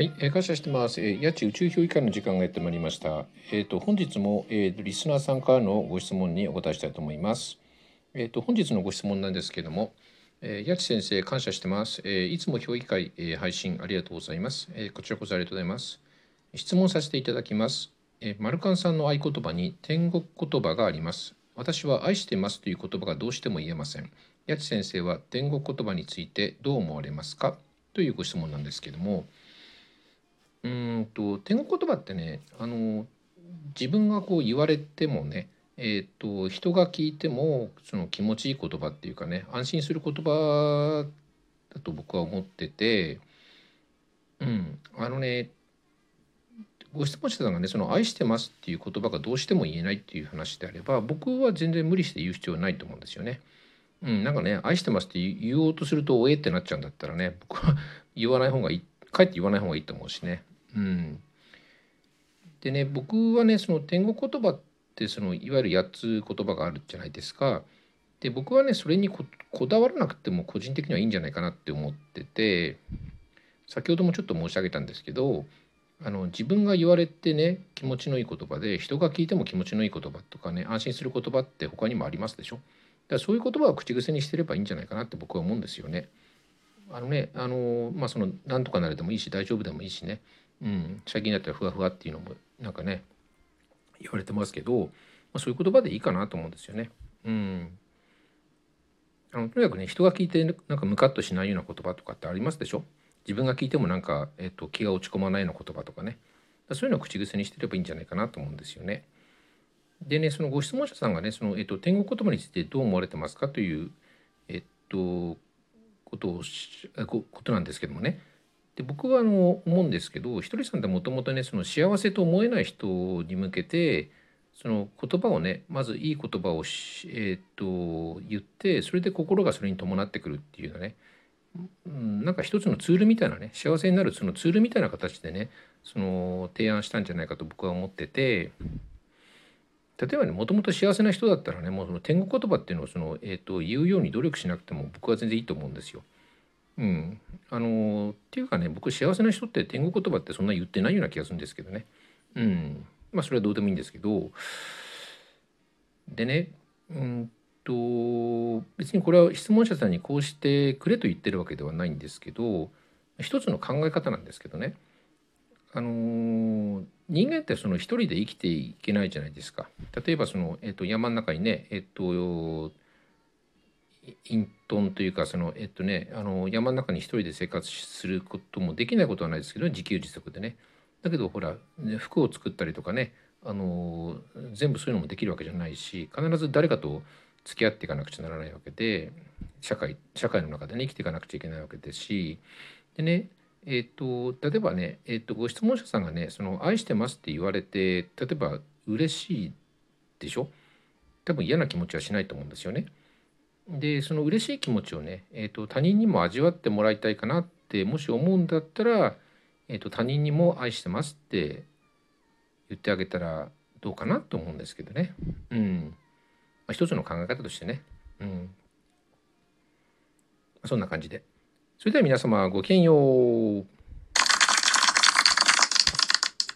はい、えー感謝してます。えー、八千宇宙評議会の時間がやってまいりました。えっ、と本日も、えー、リスナーさんからのご質問にお答えしたいと思います。えっ、と本日のご質問なんですけども、えー、八千先生感謝してます。えーいつも評議会、えー配信ありがとうございます、えーこちらこそありがとうございます。質問させていただきます。えー、マルカンさんの合言葉に天国言葉があります。私は愛してますという言葉がどうしても言えません。八千先生は天国言葉についてどう思われますか？というご質問なんですけども。と天国言葉ってねあの自分がこう言われてもねえー、と人が聞いてもその気持ちいい言葉っていうかね安心する言葉だと僕は思っててうんあのねご質問者さんがねその「愛してます」っていう言葉がどうしても言えないっていう話であれば僕は全然無理して言う必要はないと思うんですよね。うん、なんかね「愛してます」って言おうとすると「おえ」ってなっちゃうんだったらね僕は言わない方がいいかえって言わない方がいいと思うしね。うん、でね僕はねその天国言葉ってそのいわゆる8つ言葉があるじゃないですか。で僕はねそれにこだわらなくても個人的にはいいんじゃないかなって思ってて先ほどもちょっと申し上げたんですけどあの自分が言われてね気持ちのいい言葉で人が聞いても気持ちのいい言葉とかね安心する言葉って他にもありますでしょ。だからそういう言葉を口癖にしてればいいんじゃないかなって僕は思うんですよね。あのねあのまあそのなんとかなれでもいいし大丈夫でもいいしねうん、最近だったらふわふわっていうのもなんかね言われてますけど、まあ、そういう言葉でいいかなと思うんですよね。うん、あのとにかくね人が聞いてなんかムカッとしないような言葉とかってありますでしょ？自分が聞いてもなんか、えっと、気が落ち込まないような言葉とかね。そういうのを口癖にしてればいいんじゃないかなと思うんですよね。でねそのご質問者さんがねその、えっと、天国言葉についてどう思われてますかという、えっと、ことをことなんですけどもね。で僕はあの思うんですけどひとりさんってもともとねその幸せと思えない人に向けてその言葉をねまずいい言葉を、えー、と言ってそれで心がそれに伴ってくるっていうようなね、うん、なんか一つのツールみたいなね幸せになるそのツールみたいな形でねその提案したんじゃないかと僕は思ってて例えばねもともと幸せな人だったらねもうその天国言葉っていうのをその、えー、と言うように努力しなくても僕は全然いいと思うんですよ。うん、あのっていうかね僕幸せな人って天国言葉ってそんな言ってないような気がするんですけどね。うん、まあそれはどうでもいいんですけどでねうんと別にこれは質問者さんにこうしてくれと言ってるわけではないんですけど一つの考え方なんですけどねあの人間ってその一人で生きていけないじゃないですか。例えばその、えっと、山の中にね、えっと、隠遁というかその、えっとね、あの山の中に一人で生活することもできないことはないですけど自給自足でね。だけどほら、服を作ったりとかねあの全部そういうのもできるわけじゃないし必ず誰かと付き合っていかなくちゃならないわけで社会社会の中でね生きていかなくちゃいけないわけですしでねえー、と例えばね、えー、とご質問者さんがね「その愛してます」って言われて例えば嬉しいでしょ？多分嫌な気持ちはしないと思うんですよね。でその嬉しい気持ちをね、えー、と他人にも味わってもらいたいかなってもし思うんだったら、えー、と他人にも「愛してます」って言ってあげたらどうかなと思うんですけどね。うん。まあ、一つの考え方としてね。うん。そんな感じで。それでは皆様ごきげんよう。